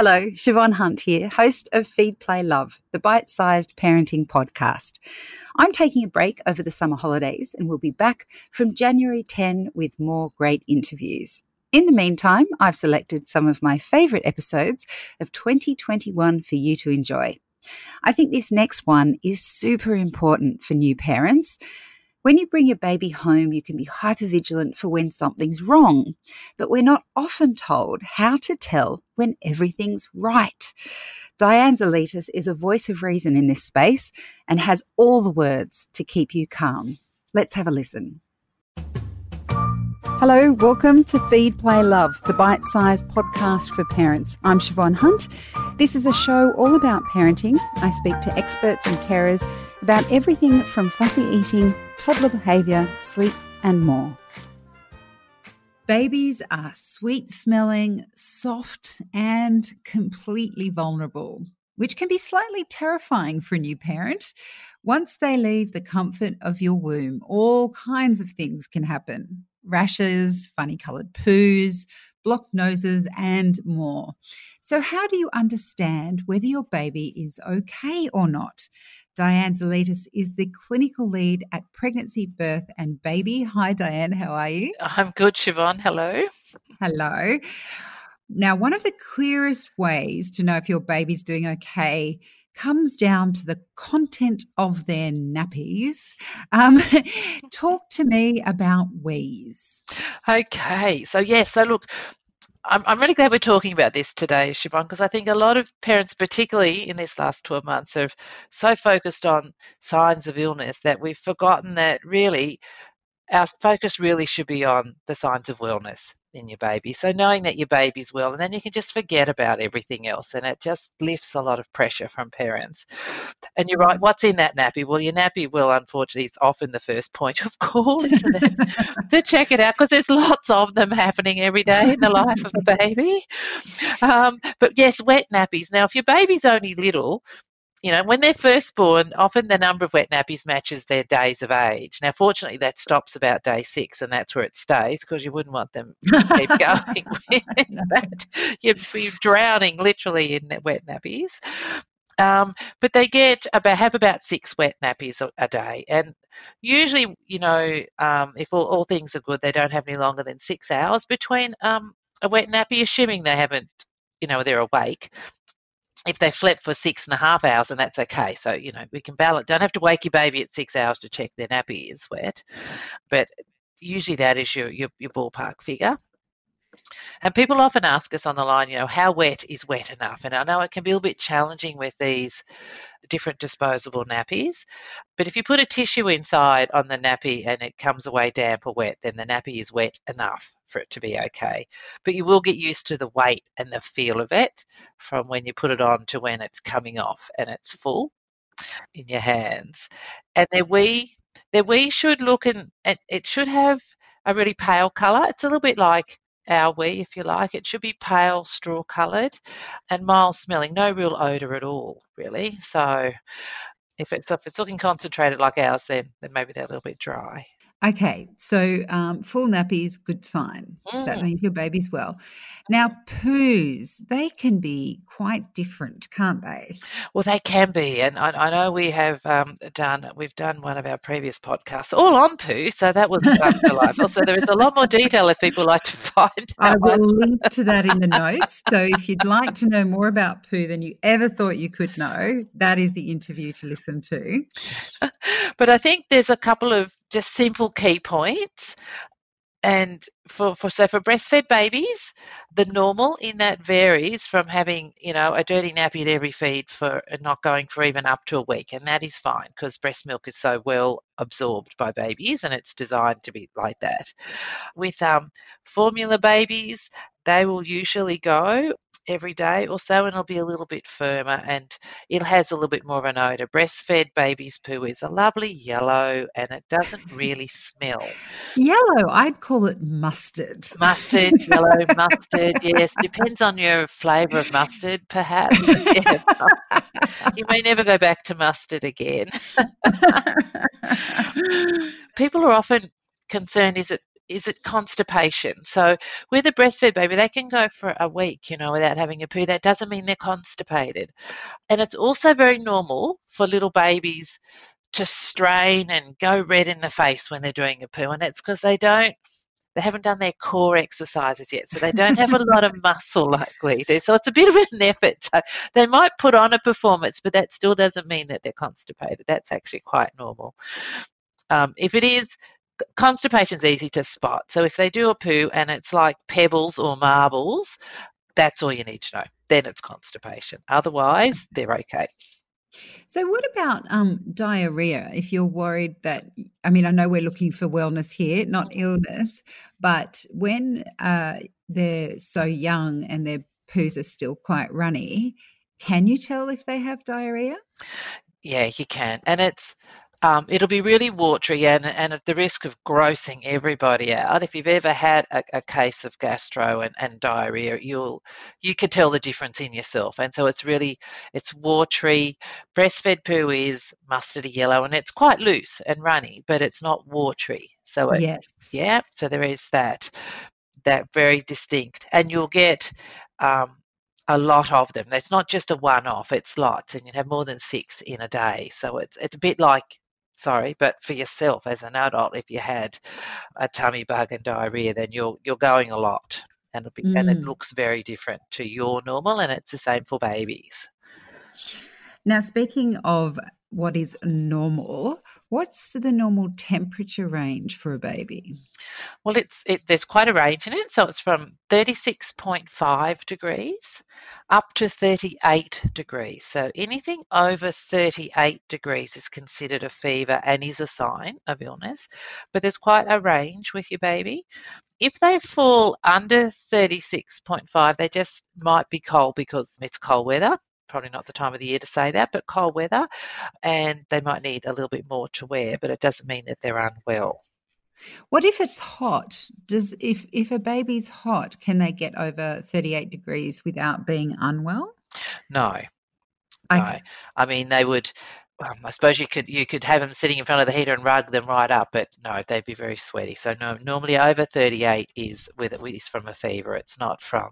Hello, Siobhan Hunt here, host of Feed Play Love, the bite sized parenting podcast. I'm taking a break over the summer holidays and we'll be back from January 10 with more great interviews. In the meantime, I've selected some of my favourite episodes of 2021 for you to enjoy. I think this next one is super important for new parents. When you bring your baby home, you can be hypervigilant for when something's wrong, but we're not often told how to tell when everything's right. Diane Zalitis is a voice of reason in this space and has all the words to keep you calm. Let's have a listen. Hello, welcome to Feed Play Love, the bite sized podcast for parents. I'm Siobhan Hunt. This is a show all about parenting. I speak to experts and carers about everything from fussy eating, toddler behaviour, sleep, and more. Babies are sweet smelling, soft, and completely vulnerable, which can be slightly terrifying for a new parent. Once they leave the comfort of your womb, all kinds of things can happen rashes, funny coloured poos, blocked noses, and more. So, how do you understand whether your baby is okay or not? Diane Zalitis is the clinical lead at Pregnancy, Birth and Baby. Hi, Diane. How are you? I'm good, Siobhan. Hello. Hello. Now, one of the clearest ways to know if your baby's doing okay comes down to the content of their nappies. Um, talk to me about wees. Okay, so yes, so look, I'm, I'm really glad we're talking about this today, Siobhan, because I think a lot of parents, particularly in this last 12 months, are so focused on signs of illness that we've forgotten that really our focus really should be on the signs of wellness in your baby. So knowing that your baby's well, and then you can just forget about everything else, and it just lifts a lot of pressure from parents. And you're right, what's in that nappy? Well, your nappy, well, unfortunately, is often the first point of call, to check it out because there's lots of them happening every day in the life of a baby. Um, but yes, wet nappies. Now, if your baby's only little, you know, when they're first born, often the number of wet nappies matches their days of age. Now, fortunately, that stops about day six, and that's where it stays because you wouldn't want them to keep going with that. You're, you're drowning literally in wet nappies. Um, but they get about have about six wet nappies a, a day, and usually, you know, um, if all, all, things are good, they don't have any longer than six hours between um, a wet nappy, assuming they haven't, you know, they're awake if they slept for six and a half hours, and that's okay. So, you know, we can balance. Don't have to wake your baby at six hours to check their nappy is wet. But usually that is your, your, your ballpark figure. And people often ask us on the line, you know, how wet is wet enough? And I know it can be a bit challenging with these different disposable nappies. But if you put a tissue inside on the nappy and it comes away damp or wet, then the nappy is wet enough for it to be okay. But you will get used to the weight and the feel of it from when you put it on to when it's coming off and it's full in your hands. And then we their wee should look and it should have a really pale colour. It's a little bit like our wee, if you like. It should be pale straw coloured and mild smelling, no real odour at all, really. So if it's if it's looking concentrated like ours, then then maybe they're a little bit dry. Okay, so um, full nappies, good sign. Mm. That means your baby's well. Now, poos, they can be quite different, can't they? Well, they can be, and I, I know we have um, done we've done one of our previous podcasts all on poo, so that was delightful. so there is a lot more detail if people like to find. I will link to that in the notes. So if you'd like to know more about poo than you ever thought you could know, that is the interview to listen to. but I think there's a couple of just simple key points. And for, for so for breastfed babies, the normal in that varies from having you know a dirty nappy at every feed for not going for even up to a week, and that is fine because breast milk is so well absorbed by babies, and it's designed to be like that. With um, formula babies, they will usually go every day or so and it'll be a little bit firmer and it has a little bit more of an odour. Breastfed baby's poo is a lovely yellow and it doesn't really smell. Yellow, I'd call it mustard. Mustard, yellow mustard, yes. Depends on your flavour of mustard, perhaps. Yeah, you may never go back to mustard again. People are often concerned is it is it constipation? So with a breastfed baby, they can go for a week, you know, without having a poo. That doesn't mean they're constipated. And it's also very normal for little babies to strain and go red in the face when they're doing a poo. And it's because they don't they haven't done their core exercises yet, so they don't have a lot of muscle like we do. So it's a bit of an effort. So they might put on a performance, but that still doesn't mean that they're constipated. That's actually quite normal. Um, if it is constipation's easy to spot. So if they do a poo and it's like pebbles or marbles, that's all you need to know. Then it's constipation. Otherwise, they're okay. So, what about um, diarrhea? If you're worried that, I mean, I know we're looking for wellness here, not illness, but when uh, they're so young and their poos are still quite runny, can you tell if they have diarrhea? Yeah, you can. And it's um, it'll be really watery and, and at the risk of grossing everybody out. If you've ever had a, a case of gastro and, and diarrhea, you'll you can tell the difference in yourself. And so it's really it's watery. Breastfed poo is mustardy yellow and it's quite loose and runny, but it's not watery. So it, yes, yeah. So there is that that very distinct, and you'll get um, a lot of them. It's not just a one-off; it's lots, and you have more than six in a day. So it's it's a bit like sorry, but for yourself as an adult, if you had a tummy bug and diarrhea, then you're you're going a lot, and, be, mm. and it mm. looks very different to your normal, and it's the same for babies. Now, speaking of what is normal. What's the normal temperature range for a baby? Well, it's it, there's quite a range in it. So it's from 36.5 degrees up to 38 degrees. So anything over 38 degrees is considered a fever and is a sign of illness. But there's quite a range with your baby. If they fall under 36.5, they just might be cold because it's cold weather probably not the time of the year to say that, but cold weather, and they might need a little bit more to wear, but it doesn't mean that they're unwell. What if it's hot? Does if if a baby's hot, can they get over 38 degrees without being unwell? No. Okay. No. I mean they would um, I suppose you could you could have them sitting in front of the heater and rug them right up, but no, they'd be very sweaty. So no, normally over 38 is with is from a fever. It's not from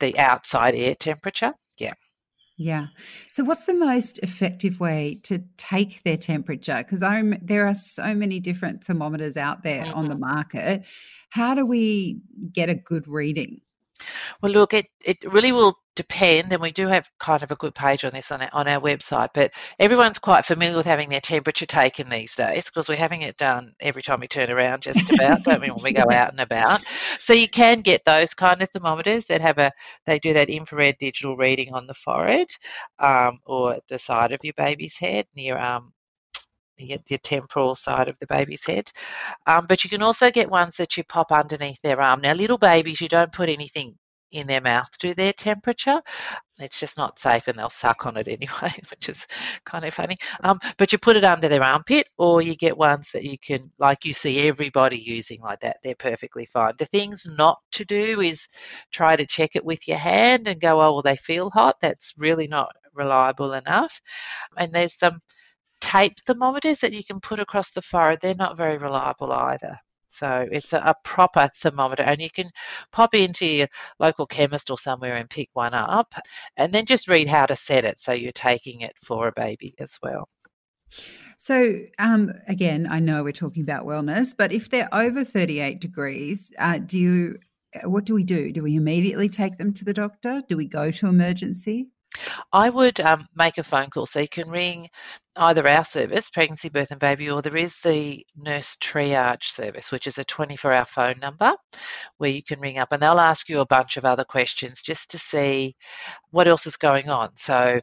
the outside air temperature. Yeah. Yeah. So, what's the most effective way to take their temperature? Because I'm there are so many different thermometers out there mm-hmm. on the mm-hmm. market. How do we get a good reading? Well, look, it, it really will depend, and we do have kind of a good page on this on our, on our website, but everyone's quite familiar with having their temperature taken these days because we're having it done every time we turn around, just about, don't we, when we go out and about. So you can get those kind of thermometers that have a, they do that infrared digital reading on the forehead um, or the side of your baby's head near um, the, temporal side of the baby's head. Um, but you can also get ones that you pop underneath their arm. Now, little babies, you don't put anything in their mouth to their temperature. It's just not safe and they'll suck on it anyway, which is kind of funny. Um, but you put it under their armpit or you get ones that you can, like you see everybody using like that. They're perfectly fine. The things not to do is try to check it with your hand and go, oh, well, they feel hot. That's really not reliable enough. And there's some tape thermometers that you can put across the forehead. They're not very reliable either. So it's a, a, proper thermometer, and you can pop into your local chemist or somewhere and pick one up, and then just read how to set it so you're taking it for a baby as well. So, um, again, I know we're talking about wellness, but if they're over 38 degrees, uh, do you? What do we do? Do we immediately take them to the doctor? Do we go to emergency? I would um, make a phone call. So you can ring either our service, Pregnancy, Birth and Baby, or there is the Nurse Triage service, which is a 24 hour phone number where you can ring up and they'll ask you a bunch of other questions just to see what else is going on. So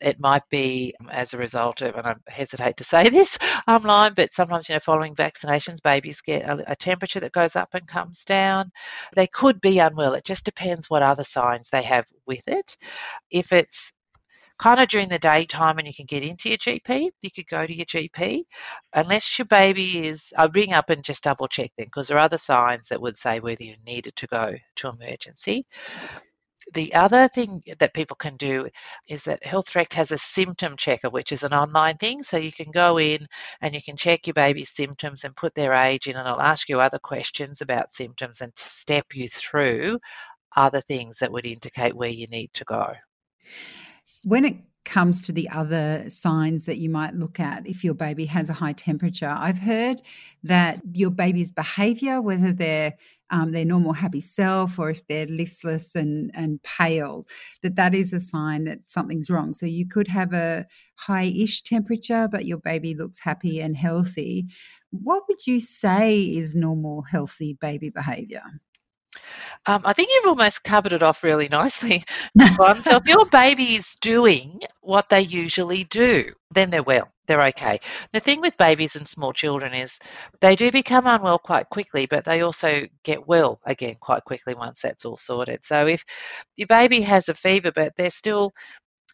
it might be um, as a result of, and I hesitate to say this online, but sometimes, you know, following vaccinations, babies get a, a temperature that goes up and comes down. They could be unwell. It just depends what other signs they have with it. If it's kind of during the daytime and you can get into your GP, you could go to your GP. Unless your baby is, I'll ring up and just double check then because there are other signs that would say whether you needed to go to emergency. the other thing that people can do is that Health Direct has a symptom checker, which is an online thing. So you can go in and you can check your baby's symptoms and put their age in, and it'll ask you other questions about symptoms and step you through other things that would indicate where you need to go. When it comes to the other signs that you might look at if your baby has a high temperature. I've heard that your baby's behavior, whether they're um, their normal happy self or if they're listless and, and pale, that that is a sign that something's wrong. So you could have a high-ish temperature, but your baby looks happy and healthy. What would you say is normal, healthy baby behavior? Um, I think you've almost covered it off really nicely. so if your baby is doing what they usually do, then they're well. They're okay. The thing with babies and small children is they do become unwell quite quickly, but they also get well again quite quickly once that's all sorted. So if your baby has a fever, but they're still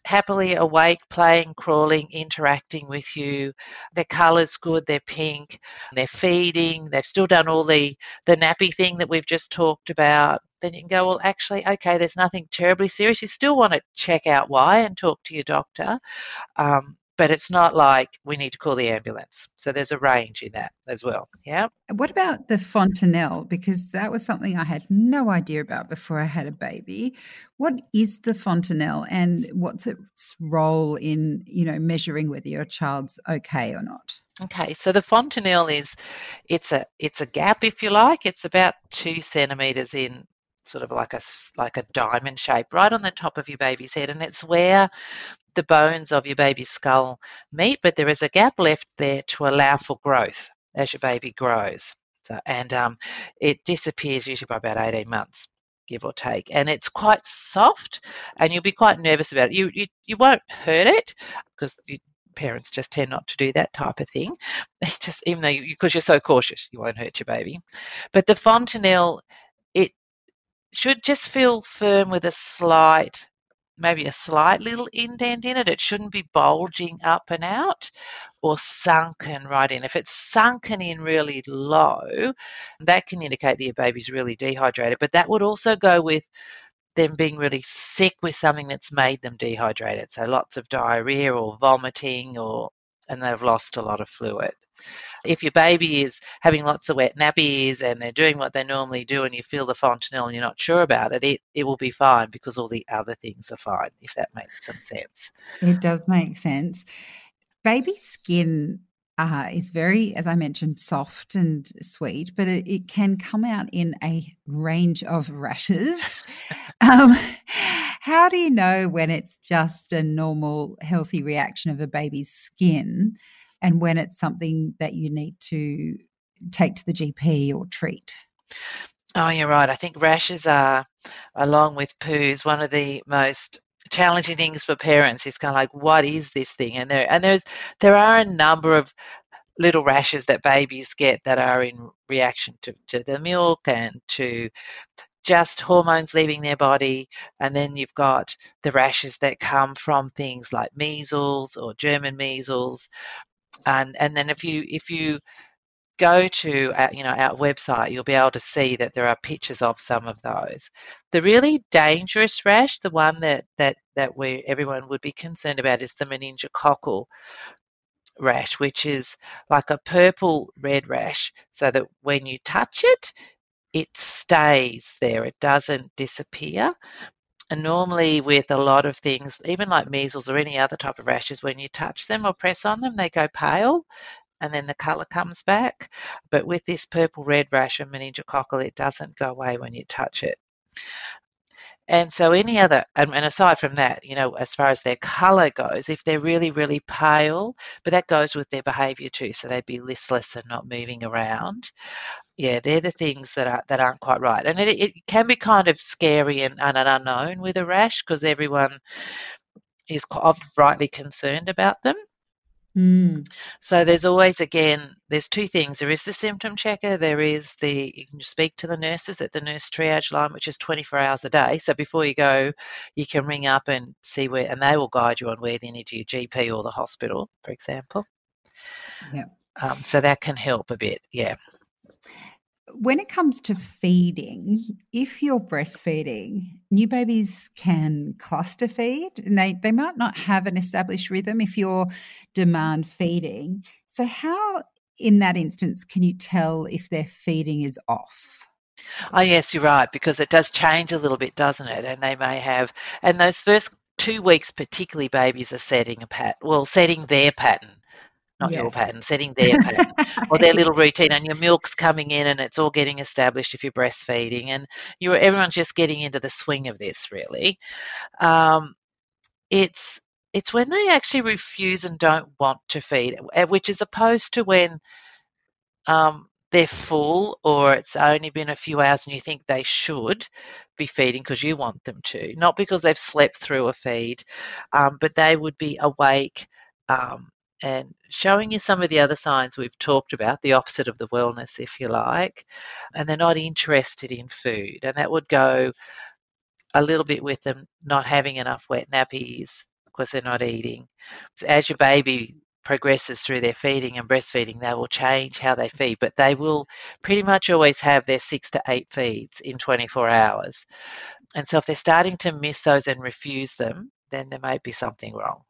happily awake, playing, crawling, interacting with you. Their colour's good, they're pink, they're feeding, they've still done all the, the nappy thing that we've just talked about. Then you can go, well, actually, okay, there's nothing terribly serious. You still want to check out why and talk to your doctor. Um, but it's not like we need to call the ambulance. So there's a range in that as well. Yeah. What about the fontanelle? Because that was something I had no idea about before I had a baby. What is the fontanelle and what's its role in, you know, measuring whether your child's okay or not? Okay, so the fontanelle is it's a it's a gap if you like. It's about two centimeters in sort of like a like a diamond shape right on the top of your baby's head and it's where the bones of your baby's skull meet, but there is a gap left there to allow for growth as your baby grows. So, and um, it disappears usually by about 18 months, give or take. And it's quite soft, and you'll be quite nervous about it. You, you, you won't hurt it because you, parents just tend not to do that type of thing. just even though you, because you're so cautious, you won't hurt your baby. But the fontanelle, it should just feel firm with a slight maybe a slight little indent in it. It shouldn't be bulging up and out or sunken right in. If it's sunken in really low, that can indicate that your baby's really dehydrated. But that would also go with them being really sick with something that's made them dehydrated. So lots of diarrhea or vomiting or and they've lost a lot of fluid. If your baby is having lots of wet nappies and they're doing what they normally do and you feel the fontanelle and you're not sure about it, it, it will be fine because all the other things are fine, if that makes some sense. It does make sense. Baby skin uh, is very, as I mentioned, soft and sweet, but it, it can come out in a range of rashes. um, how do you know when it's just a normal, healthy reaction of a baby's skin and when it's something that you need to take to the GP or treat? Oh, you're right. I think rashes are, along with poos, one of the most challenging things for parents is kind of like what is this thing and there and there's there are a number of little rashes that babies get that are in reaction to, to the milk and to just hormones leaving their body. And then you've got the rashes that come from things like measles or German measles. And, and then if you, if you go to our, you know our website you'll be able to see that there are pictures of some of those the really dangerous rash the one that that that we everyone would be concerned about is the meningococcal rash which is like a purple red rash so that when you touch it it stays there, it doesn't disappear. And normally, with a lot of things, even like measles or any other type of rashes, when you touch them or press on them, they go pale and then the colour comes back. But with this purple red rash and meningococcal, it doesn't go away when you touch it. And so, any other, and, and, aside from that, you know, as far as their colour goes, if they're really, really pale, but that goes with their behaviour too, so they'd be listless and not moving around. Yeah, they're the things that are that aren't quite right, and it, it can be kind of scary and, and an unknown with a rash because everyone is quite rightly concerned about them. Mm. So there's always again there's two things. There is the symptom checker. There is the you can speak to the nurses at the nurse triage line, which is 24 hours a day. So before you go, you can ring up and see where, and they will guide you on where you need your GP or the hospital, for example. Yeah. Um, so that can help a bit. Yeah. When it comes to feeding, if you're breastfeeding, new babies can cluster feed and they, they might not have an established rhythm if you're demand feeding. So, how in that instance can you tell if their feeding is off? Oh, yes, you're right, because it does change a little bit, doesn't it? And they may have, and those first two weeks, particularly, babies are setting a pat, well, setting their pattern not yes. your pattern, setting their pattern or their little routine, and your milk's coming in and it's all getting established if you're breastfeeding, and you're everyone's just getting into the swing of this really. Um, it's it's when they actually refuse and don't want to feed, eh, which is opposed to when um, they're full or it's only been a few hours and you think they should be feeding because you want them to, not because they've slept through a feed, um, but they would be awake. Um, and showing you some of the other signs we've talked about, the opposite of the wellness, if you like, and they're not interested in food. And that would go a little bit with them not having enough wet nappies because they're not eating. As your baby progresses through their feeding and breastfeeding, they will change how they feed, but they will pretty much always have their six to eight feeds in 24 hours. And so if they're starting to miss those and refuse them, then there may be something wrong.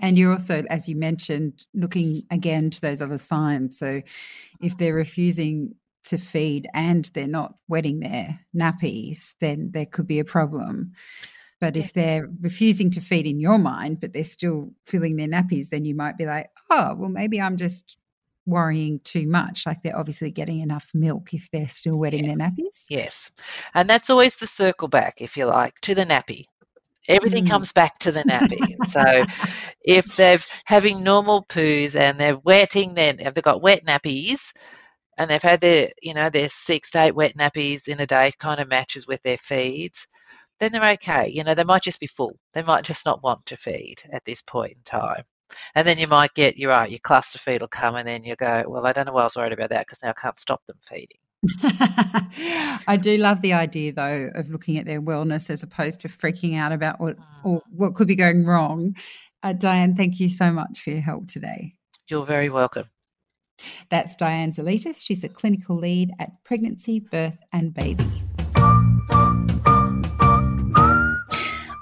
And you're also, as you mentioned, looking again to those other signs. So if they're refusing to feed and they're not wetting their nappies, then there could be a problem. But if they're refusing to feed in your mind, but they're still filling their nappies, then you might be like, oh, well, maybe I'm just worrying too much. Like they're obviously getting enough milk if they're still wetting yeah. their nappies. Yes. And that's always the circle back, if you like, to the nappy everything mm. comes back to the nappy. so if they're having normal poos and they're wetting then if they've got wet nappies and they've had their, you know, their six to eight wet nappies in a day kind of matches with their feeds, then they're okay. You know, they might just be full. They might just not want to feed at this point in time. And then you might get, you're right, your cluster feed will come and then you go, well, I don't know why I was worried about that because now I can't stop them feeding. I do love the idea, though, of looking at their wellness as opposed to freaking out about what or mm. what could be going wrong. Uh, Diane, thank you so much for your help today. You're very welcome. That's Diane Zelitis. She's a clinical lead at Pregnancy, Birth and Baby.